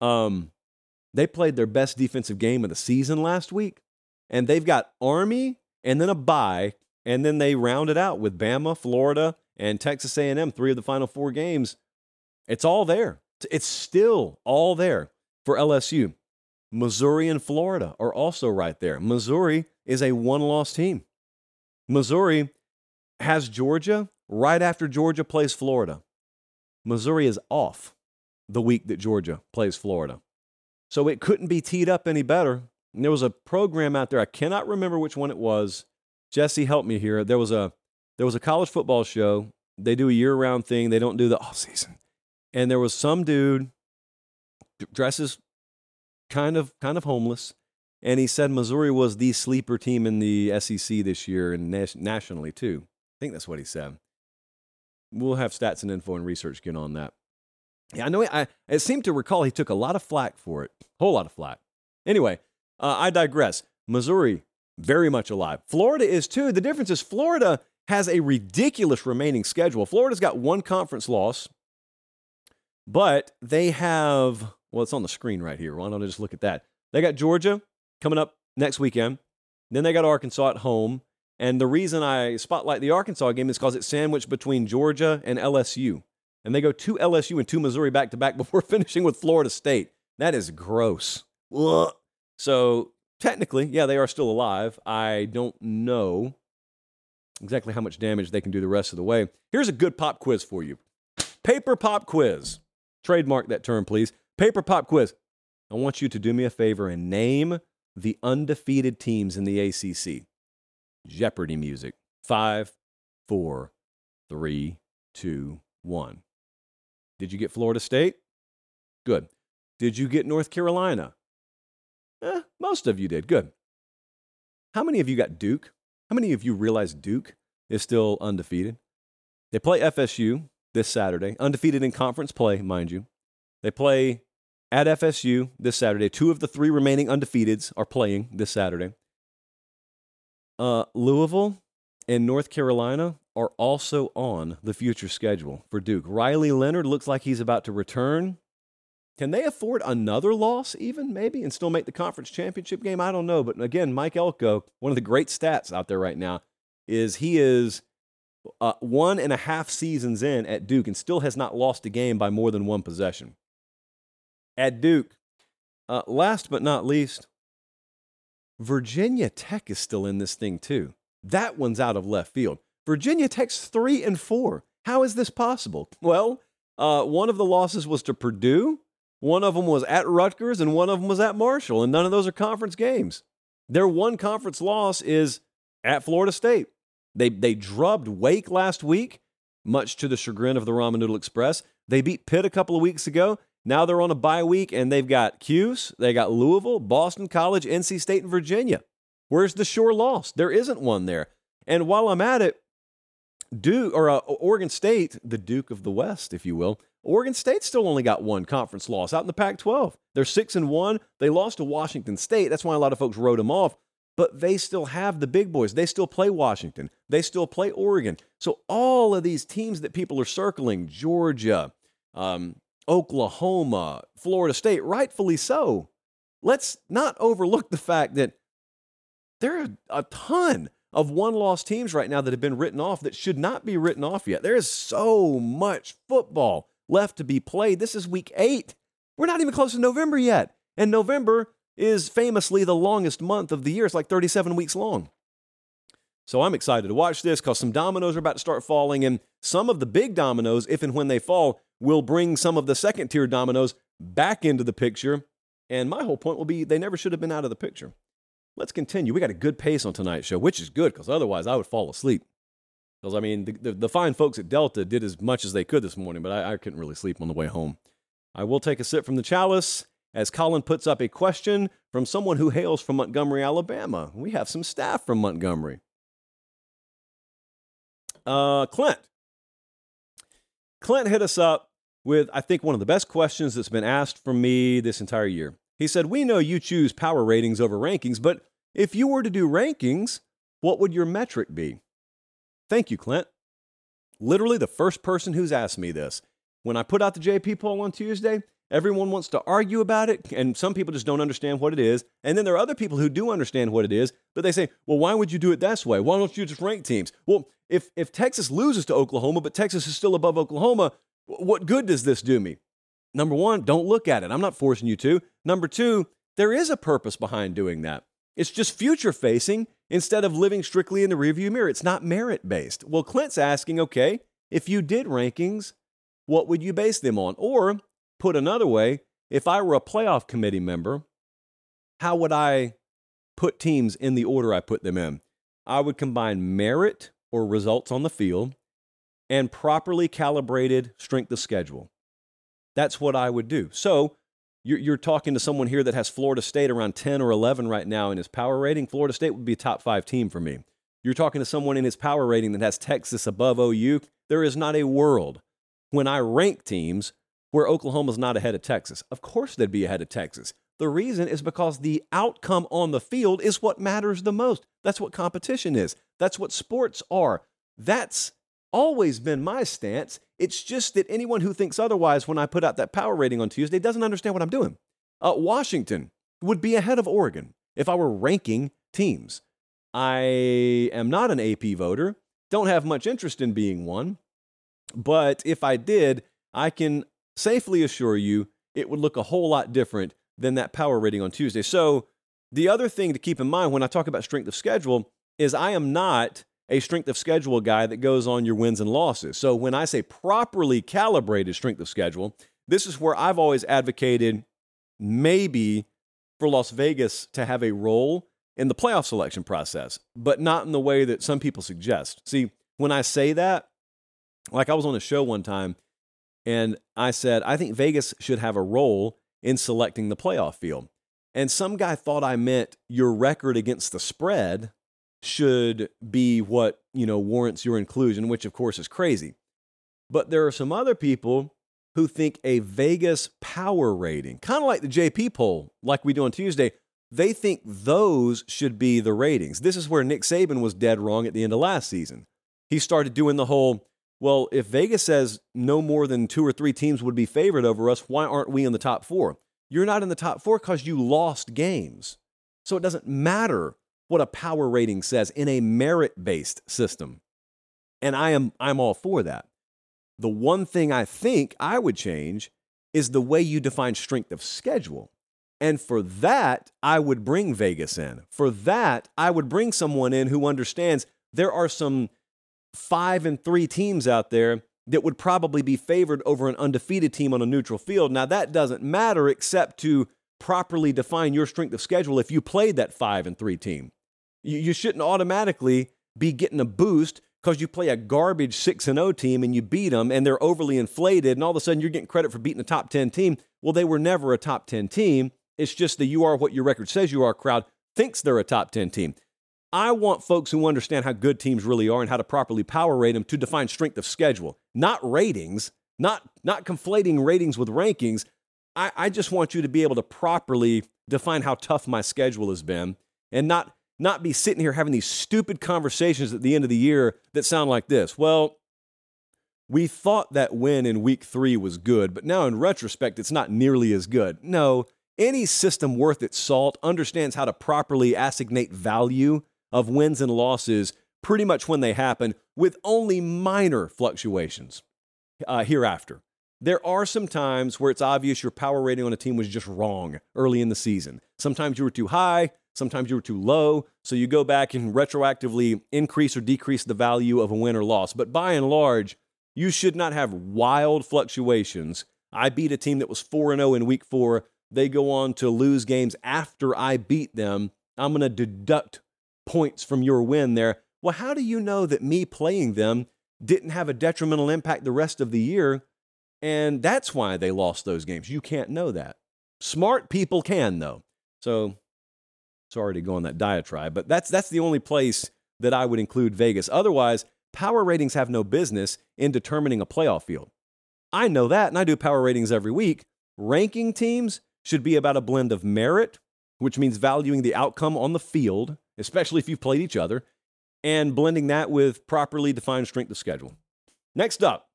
Um, they played their best defensive game of the season last week, and they've got Army and then a bye, and then they round it out with Bama, Florida, and Texas A&M, three of the final four games. It's all there. It's still all there for LSU. Missouri and Florida are also right there. Missouri is a one-loss team. Missouri has Georgia right after Georgia plays Florida. Missouri is off the week that Georgia plays Florida. So it couldn't be teed up any better. And there was a program out there, I cannot remember which one it was. Jesse, help me here. There was a there was a college football show. They do a year-round thing. They don't do the off season. And there was some dude dresses kind of kind of homeless, and he said Missouri was the sleeper team in the SEC this year and nationally too I think that's what he said. We'll have stats and info and research get on that. Yeah, I know. I, I seem to recall he took a lot of flack for it, whole lot of flack. Anyway, uh, I digress. Missouri, very much alive. Florida is too. The difference is Florida has a ridiculous remaining schedule. Florida's got one conference loss, but they have, well, it's on the screen right here. Why don't I just look at that? They got Georgia coming up next weekend. Then they got Arkansas at home. And the reason I spotlight the Arkansas game is because it's sandwiched between Georgia and LSU. And they go to LSU and to Missouri back to back before finishing with Florida State. That is gross. Ugh. So technically, yeah, they are still alive. I don't know exactly how much damage they can do the rest of the way. Here's a good pop quiz for you Paper pop quiz. Trademark that term, please. Paper pop quiz. I want you to do me a favor and name the undefeated teams in the ACC. Jeopardy music. Five, four, three, two, one. Did you get Florida State? Good. Did you get North Carolina? Eh, most of you did. Good. How many of you got Duke? How many of you realize Duke is still undefeated? They play FSU this Saturday, undefeated in conference play, mind you. They play at FSU this Saturday. Two of the three remaining undefeateds are playing this Saturday. Uh, Louisville and North Carolina are also on the future schedule for Duke. Riley Leonard looks like he's about to return. Can they afford another loss, even maybe, and still make the conference championship game? I don't know. But again, Mike Elko, one of the great stats out there right now, is he is uh, one and a half seasons in at Duke and still has not lost a game by more than one possession. At Duke, uh, last but not least, Virginia Tech is still in this thing too. That one's out of left field. Virginia Tech's three and four. How is this possible? Well, uh, one of the losses was to Purdue, one of them was at Rutgers, and one of them was at Marshall, and none of those are conference games. Their one conference loss is at Florida State. They, they drubbed Wake last week, much to the chagrin of the Ramen Noodle Express. They beat Pitt a couple of weeks ago. Now they're on a bye week, and they've got Cuse, they got Louisville, Boston College, NC State, and Virginia. Where's the sure loss? There isn't one there. And while I'm at it, Duke or uh, Oregon State, the Duke of the West, if you will, Oregon State still only got one conference loss out in the Pac-12. They're six and one. They lost to Washington State. That's why a lot of folks wrote them off but they still have the big boys. They still play Washington. They still play Oregon. So all of these teams that people are circling, Georgia, um, Oklahoma, Florida State, rightfully so. Let's not overlook the fact that there are a ton of one loss teams right now that have been written off that should not be written off yet. There is so much football left to be played. This is week eight. We're not even close to November yet. And November is famously the longest month of the year. It's like 37 weeks long. So I'm excited to watch this because some dominoes are about to start falling, and some of the big dominoes, if and when they fall, will bring some of the second tier dominoes back into the picture. And my whole point will be they never should have been out of the picture. Let's continue. We got a good pace on tonight's show, which is good because otherwise I would fall asleep. Because, I mean, the, the, the, fine folks at Delta did as much as they could this morning, but I, I couldn't really sleep on the way home. I will take a sip from the chalice as Colin puts up a question from someone who hails from Montgomery, Alabama. We have some staff from Montgomery. Uh, Clint. Clint hit us up with, I think, one of the best questions that's been asked from me this entire year. He said, We know you choose power ratings over rankings, but if you were to do rankings, what would your metric be? Thank you, Clint. Literally the first person who's asked me this. When I put out the JP poll on Tuesday, Everyone wants to argue about it, and some people just don't understand what it is. And then there are other people who do understand what it is, but they say, well, why would you do it this way? Why don't you just rank teams? Well, if, if Texas loses to Oklahoma, but Texas is still above Oklahoma, what good does this do me? Number one, don't look at it. I'm not forcing you to. Number two, there is a purpose behind doing that. It's just future facing instead of living strictly in the rearview mirror. It's not merit based. Well, Clint's asking, okay, if you did rankings, what would you base them on? Or Put another way, if I were a playoff committee member, how would I put teams in the order I put them in? I would combine merit or results on the field and properly calibrated strength of schedule. That's what I would do. So you're, you're, talking to someone here that has Florida State around 10 or 11 right now in his power rating. Florida State would be a top five team for me. You're talking to someone in his power rating that has Texas above OU. There is not a world when I rank teams where Oklahoma's not ahead of Texas. Of course, they'd be ahead of Texas. The reason is because the outcome on the field is what matters the most. That's what competition is. That's what sports are. That's always been my stance. It's just that anyone who thinks otherwise when I put out that power rating on Tuesday doesn't understand what I'm doing. Uh, Washington would be ahead of Oregon if I were ranking teams. I am not an AP voter, don't have much interest in being one, but if I did, I can safely assure you it would look a whole lot different than that power rating on Tuesday. So, the other thing to keep in mind when I talk about strength of schedule is I am not a strength of schedule guy that goes on your wins and losses. So, when I say properly calibrated strength of schedule, this is where I've always advocated maybe for Las Vegas to have a role in the playoff selection process, but not in the way that some people suggest. See, when I say that, like I was on a show one time and I said, I think Vegas should have a role in selecting the playoff field. And some guy thought I meant your record against the spread should be what, you know, warrants your inclusion, which of course is crazy. But there are some other people who think a Vegas power rating, kind of like the JP poll, like we do on Tuesday, they think those should be the ratings. This is where Nick Saban was dead wrong at the end of last season. He started doing the whole, well, if Vegas says no more than two or three teams would be favored over us, why aren't we in the top four? You're not in the top four because you lost games. So it doesn't matter what a power rating says in a merit based system. And I am I'm all for that. The one thing I think I would change is the way you define strength of schedule. And for that, I would bring Vegas in. For that, I would bring someone in who understands there are some five and three teams out there that would probably be favored over an undefeated team on a neutral field. Now, that doesn't matter except to properly define your strength of schedule if you played that five and three team. You, shouldn't automatically be getting a boost because you play a garbage 6 and 0 team and you beat them and they're overly inflated and all of a sudden you're getting credit for beating a top 10 team. Well, they were never a top 10 team. It's just that you are what your record says you are crowd thinks they're a top 10 team. I want folks who understand how good teams really are and how to properly power rate them to define strength of schedule, not ratings, not, not conflating ratings with rankings. I, I just want you to be able to properly define how tough my schedule has been and not not be sitting here having these stupid conversations at the end of the year that sound like this. Well, we thought that win in week three was good, but now in retrospect, it's not nearly as good. No, any system worth its salt understands how to properly assignate value of wins and losses pretty much when they happen, with only minor fluctuations uh, hereafter. There are some times where it's obvious your power rating on a team was just wrong early in the season. Sometimes you were too high, Sometimes you were too low. So you go back and retroactively increase or decrease the value of a win or loss. But by and large, you should not have wild fluctuations. I beat a team that was 4 0 in week four. They go on to lose games after I beat them. I'm going to deduct points from your win there. Well, how do you know that me playing them didn't have a detrimental impact the rest of the year? And that's why they lost those games. You can't know that. Smart people can, though. So Sorry to go on that diatribe, but that's that's the only place that I would include Vegas. Otherwise, power ratings have no business in determining a playoff field. I know that, and I do power ratings every week. Ranking teams should be about a blend of merit, which means valuing the outcome on the field, especially if you've played each other, and blending that with properly defined strength of schedule. Next up,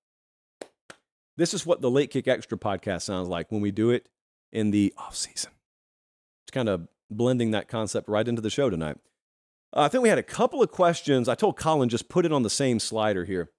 this is what the Late Kick Extra podcast sounds like when we do it in the off season. It's kind of blending that concept right into the show tonight. Uh, I think we had a couple of questions. I told Colin just put it on the same slider here.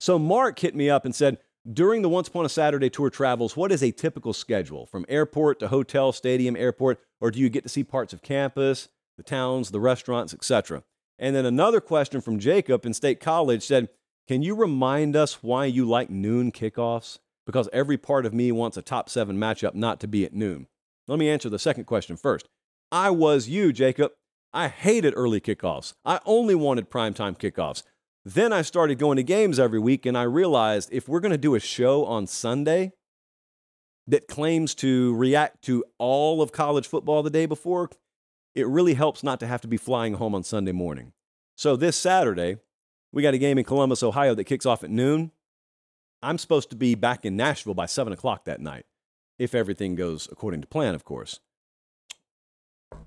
So Mark hit me up and said, during the Once Upon a Saturday tour travels, what is a typical schedule from airport to hotel, stadium, airport, or do you get to see parts of campus, the towns, the restaurants, etc.? And then another question from Jacob in State College said, Can you remind us why you like noon kickoffs? Because every part of me wants a top seven matchup not to be at noon. Let me answer the second question first. I was you, Jacob. I hated early kickoffs. I only wanted primetime kickoffs. Then I started going to games every week, and I realized if we're going to do a show on Sunday that claims to react to all of college football the day before, it really helps not to have to be flying home on Sunday morning. So this Saturday, we got a game in Columbus, Ohio that kicks off at noon. I'm supposed to be back in Nashville by 7 o'clock that night if everything goes according to plan, of course.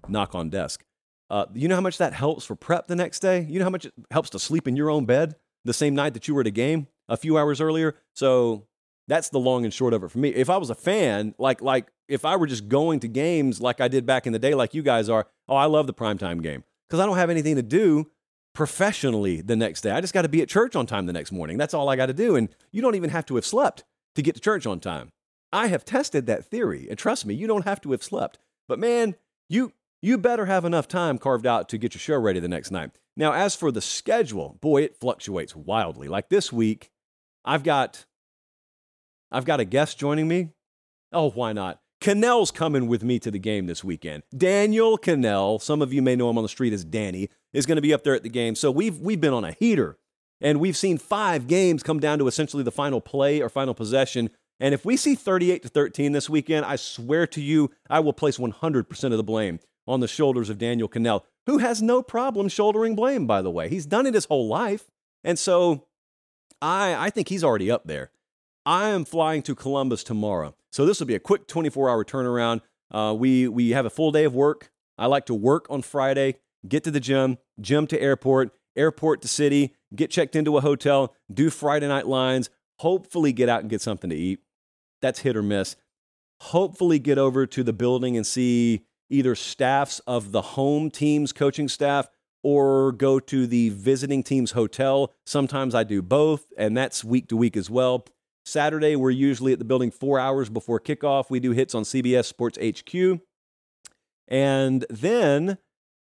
Knock on desk. Uh, you know how much that helps for prep the next day? You know how much it helps to sleep in your own bed the same night that you were at a game a few hours earlier? So that's the long and short of it for me. If I was a fan, like like if I were just going to games like I did back in the day, like you guys are, oh, I love the primetime game because I don't have anything to do professionally the next day. I just got to be at church on time the next morning. That's all I got to do. And you don't even have to have slept to get to church on time. I have tested that theory, and trust me, you don't have to have slept. But man, you you better have enough time carved out to get your show ready the next night. Now, as for the schedule, boy, it fluctuates wildly. Like this week, I've got I've got a guest joining me. Oh, why not? Kanell's coming with me to the game this weekend. Daniel Kanell, some of you may know him on the street as Danny, is going to be up there at the game. So we've we've been on a heater, and we've seen five games come down to essentially the final play or final possession. And if we see 38 to 13 this weekend, I swear to you, I will place 100% of the blame on the shoulders of Daniel Kanell, who has no problem shouldering blame, by the way. He's done it his whole life. And so I, I think he's already up there. I am flying to Columbus tomorrow. So this will be a quick 24 hour turnaround. Uh, we, we have a full day of work. I like to work on Friday, get to the gym, gym to airport, airport to city, get checked into a hotel, do Friday night lines, hopefully get out and get something to eat. That's hit or miss. Hopefully get over to the building and see either staffs of the home team's coaching staff or go to the visiting team's hotel. Sometimes I do both, and that's week to week as well. Saturday, we're usually at the building four hours before kickoff. We do hits on CBS Sports HQ. And then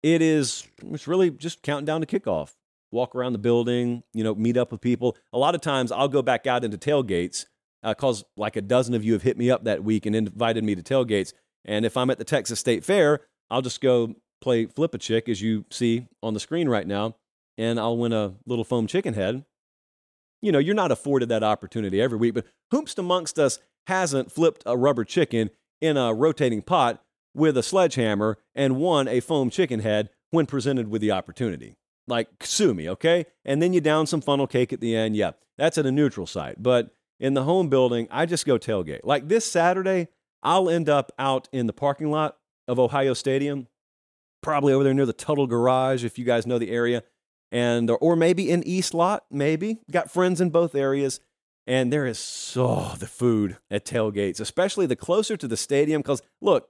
it is it's really just counting down to kickoff. Walk around the building, you know, meet up with people. A lot of times I'll go back out into tailgates because uh, like a dozen of you have hit me up that week and invited me to tailgates. And if I'm at the Texas State Fair, I'll just go play flip a chick, as you see on the screen right now, and I'll win a little foam chicken head. You know, you're not afforded that opportunity every week, but whomst amongst us hasn't flipped a rubber chicken in a rotating pot with a sledgehammer and won a foam chicken head when presented with the opportunity? Like, sue me, okay? And then you down some funnel cake at the end. Yeah, that's at a neutral site. But in the home building, I just go tailgate. Like this Saturday, I'll end up out in the parking lot of Ohio Stadium, probably over there near the Tuttle Garage, if you guys know the area, and or maybe in East Lot, maybe. Got friends in both areas. And there is so the food at tailgates, especially the closer to the stadium. Because look,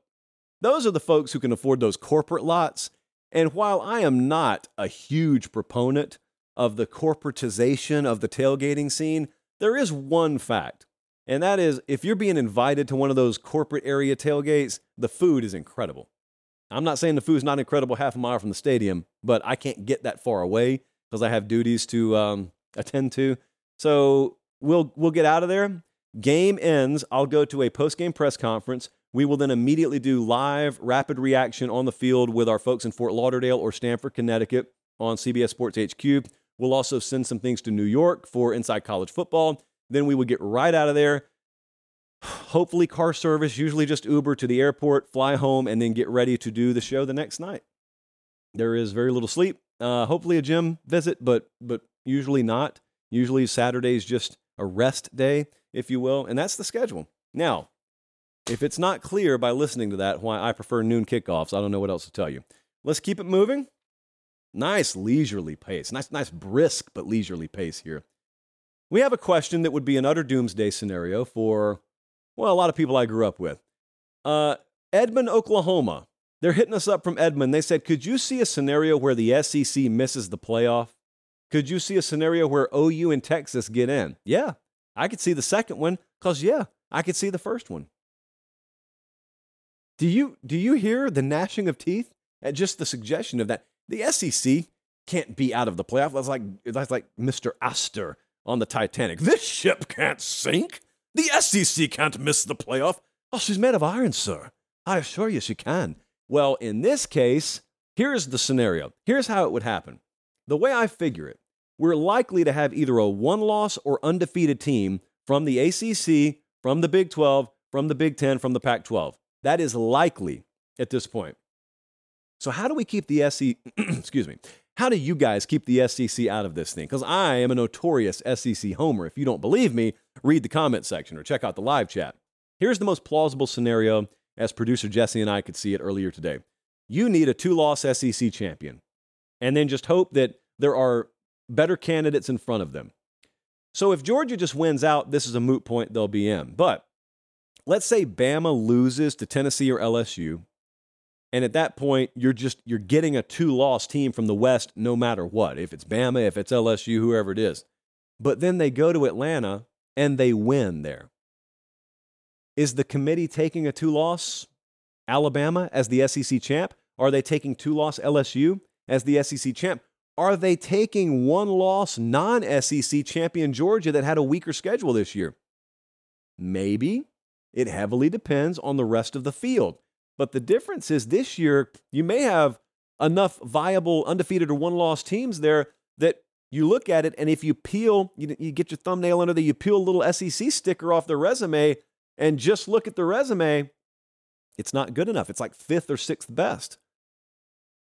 those are the folks who can afford those corporate lots. And while I am not a huge proponent of the corporatization of the tailgating scene, there is one fact, and that is if you're being invited to one of those corporate area tailgates, the food is incredible. I'm not saying the food's not incredible half a mile from the stadium, but I can't get that far away because I have duties to um, attend to. So we'll we'll get out of there. Game ends. I'll go to a post game press conference. We will then immediately do live rapid reaction on the field with our folks in Fort Lauderdale or Stamford, Connecticut on CBS Sports HQ. We'll also send some things to New York for Inside College Football. Then we would get right out of there. Hopefully, car service, usually just Uber to the airport, fly home, and then get ready to do the show the next night. There is very little sleep. Uh, hopefully, a gym visit, but but usually not. Usually, Saturday is just a rest day, if you will, and that's the schedule. Now, if it's not clear by listening to that why I prefer noon kickoffs, I don't know what else to tell you. Let's keep it moving. Nice leisurely pace. Nice, nice brisk but leisurely pace here. We have a question that would be an utter doomsday scenario for, well, a lot of people I grew up with. Uh, Edmond, Oklahoma. They're hitting us up from Edmond. They said, Could you see a scenario where the SEC misses the playoff? Could you see a scenario where OU and Texas get in? Yeah, I could see the second one because, yeah, I could see the first one. Do you, do you hear the gnashing of teeth at just the suggestion of that? The SEC can't be out of the playoff. That's like that's like Mr. Astor on the Titanic. This ship can't sink. The SEC can't miss the playoff. Oh, she's made of iron, sir. I assure you she can. Well, in this case, here's the scenario. Here's how it would happen. The way I figure it, we're likely to have either a one loss or undefeated team from the ACC, from the Big 12, from the Big 10, from the Pac 12. That is likely at this point. So how do we keep the SEC, excuse me, how do you guys keep the SEC out of this thing? Because I am a notorious SEC homer. If you don't believe me, read the comment section or check out the live chat. Here's the most plausible scenario as producer Jesse and I could see it earlier today. You need a two loss SEC champion, and then just hope that there are better candidates in front of them. So if Georgia just wins out, this is a moot point they'll be in. But let's say Bama loses to Tennessee or LSU, and at that point, you're just you're getting a two-loss team from the West no matter what. If it's Bama, if it's LSU, whoever it is. But then they go to Atlanta and they win there. Is the committee taking a two-loss Alabama as the SEC champ? Are they taking two-loss LSU as the SEC champ? Are they taking one-loss non-SEC champion Georgia that had a weaker schedule this year? Maybe. It heavily depends on the rest of the field. But the difference is this year, you may have enough viable, undefeated, or one loss teams there that you look at it, and if you peel, you, you get your thumbnail under there, you peel a little SEC sticker off the resume and just look at the resume, it's not good enough. It's like fifth or sixth best.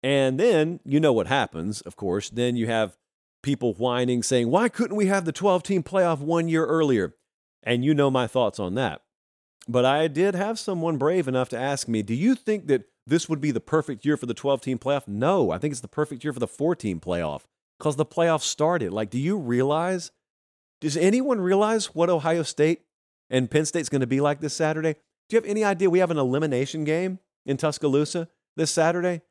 And then you know what happens, of course. Then you have people whining, saying, Why couldn't we have the 12 team playoff one year earlier? And you know my thoughts on that. But I did have someone brave enough to ask me, Do you think that this would be the perfect year for the 12 team playoff? No, I think it's the perfect year for the four team playoff because the playoffs started. Like, do you realize? Does anyone realize what Ohio State and Penn State's going to be like this Saturday? Do you have any idea we have an elimination game in Tuscaloosa this Saturday?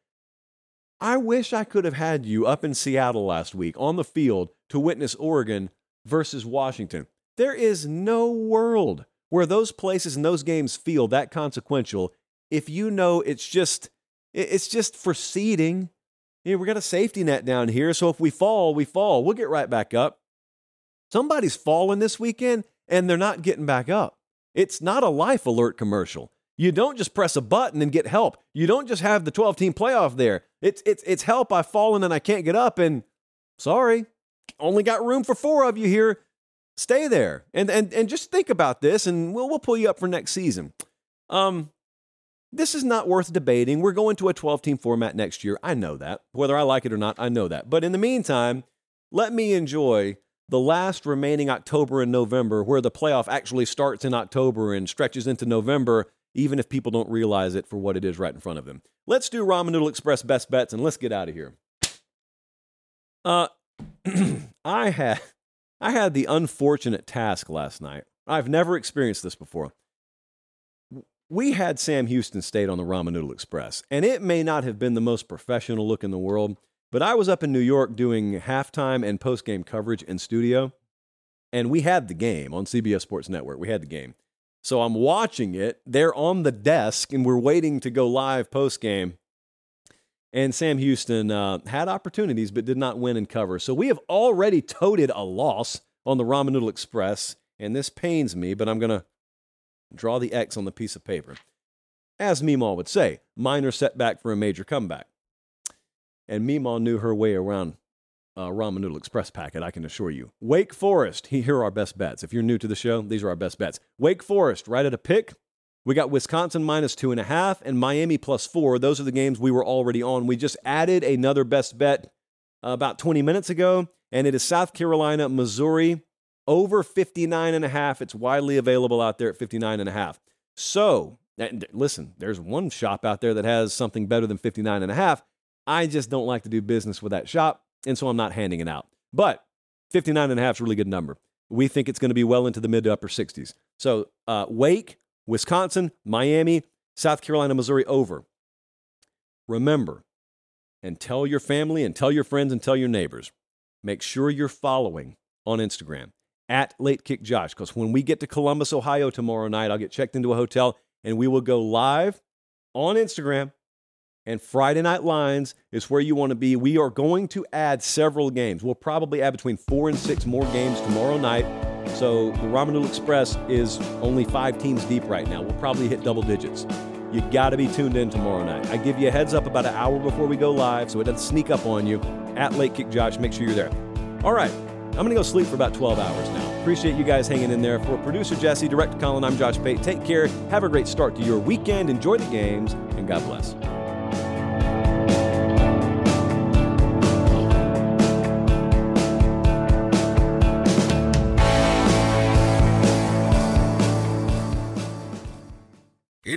I wish I could have had you up in Seattle last week on the field to witness Oregon versus Washington. There is no world where those places and those games feel that consequential if you know it's just it's just for seeding. You know, we got a safety net down here, so if we fall, we fall. We'll get right back up. Somebody's fallen this weekend and they're not getting back up. It's not a life alert commercial. You don't just press a button and get help. You don't just have the 12 team playoff there. It's, it's, it's help. I've fallen and I can't get up. And sorry, only got room for four of you here. Stay there and, and, and just think about this and we'll, we'll pull you up for next season. Um, this is not worth debating. We're going to a 12 team format next year. I know that. Whether I like it or not, I know that. But in the meantime, let me enjoy the last remaining October and November, where the playoff actually starts in October and stretches into November, even if people don't realize it for what it is right in front of them. Let's do Ramen Noodle Express best bets and let's get out of here. Uh, I had I had the unfortunate task last night. I've never experienced this before. We had Sam Houston State on the Ramen Noodle Express, and it may not have been the most professional look in the world, but I was up in New York doing halftime and post-game coverage in studio, and we had the game on CBS Sports Network. We had the game. So I'm watching it. They're on the desk, and we're waiting to go live post-game. And Sam Houston uh, had opportunities, but did not win and cover. So we have already toted a loss on the Ramen Noodle Express, and this pains me, but I'm going to draw the X on the piece of paper. As Meemaw would say, minor setback for a major comeback. And Meemaw knew her way around uh, Ramen Noodle Express packet, I can assure you. Wake Forest, here are our best bets. If you're new to the show, these are our best bets. Wake Forest, right at a pick. We got Wisconsin minus two and a half and Miami plus four. Those are the games we were already on. We just added another best bet uh, about 20 minutes ago, and it is South Carolina, Missouri over 59 and a half. It's widely available out there at 59 and a half. So, listen, there's one shop out there that has something better than 59 and a half. I just don't like to do business with that shop, and so I'm not handing it out. But 59 and a half is a really good number. We think it's going to be well into the mid to upper 60s. So, uh, Wake, Wisconsin, Miami, South Carolina, Missouri over. Remember, and tell your family and tell your friends and tell your neighbors. Make sure you're following on Instagram at Late Kick Josh because when we get to Columbus, Ohio tomorrow night, I'll get checked into a hotel and we will go live on Instagram and Friday Night Lines is where you want to be. We are going to add several games. We'll probably add between four and six more games tomorrow night. So the Ramen Express is only five teams deep right now. We'll probably hit double digits. You got to be tuned in tomorrow night. I give you a heads up about an hour before we go live so it doesn't sneak up on you. At Late Kick Josh, make sure you're there. All right, I'm going to go sleep for about 12 hours now. Appreciate you guys hanging in there. For producer Jesse, director Colin, I'm Josh Pate. Take care. Have a great start to your weekend. Enjoy the games, and God bless.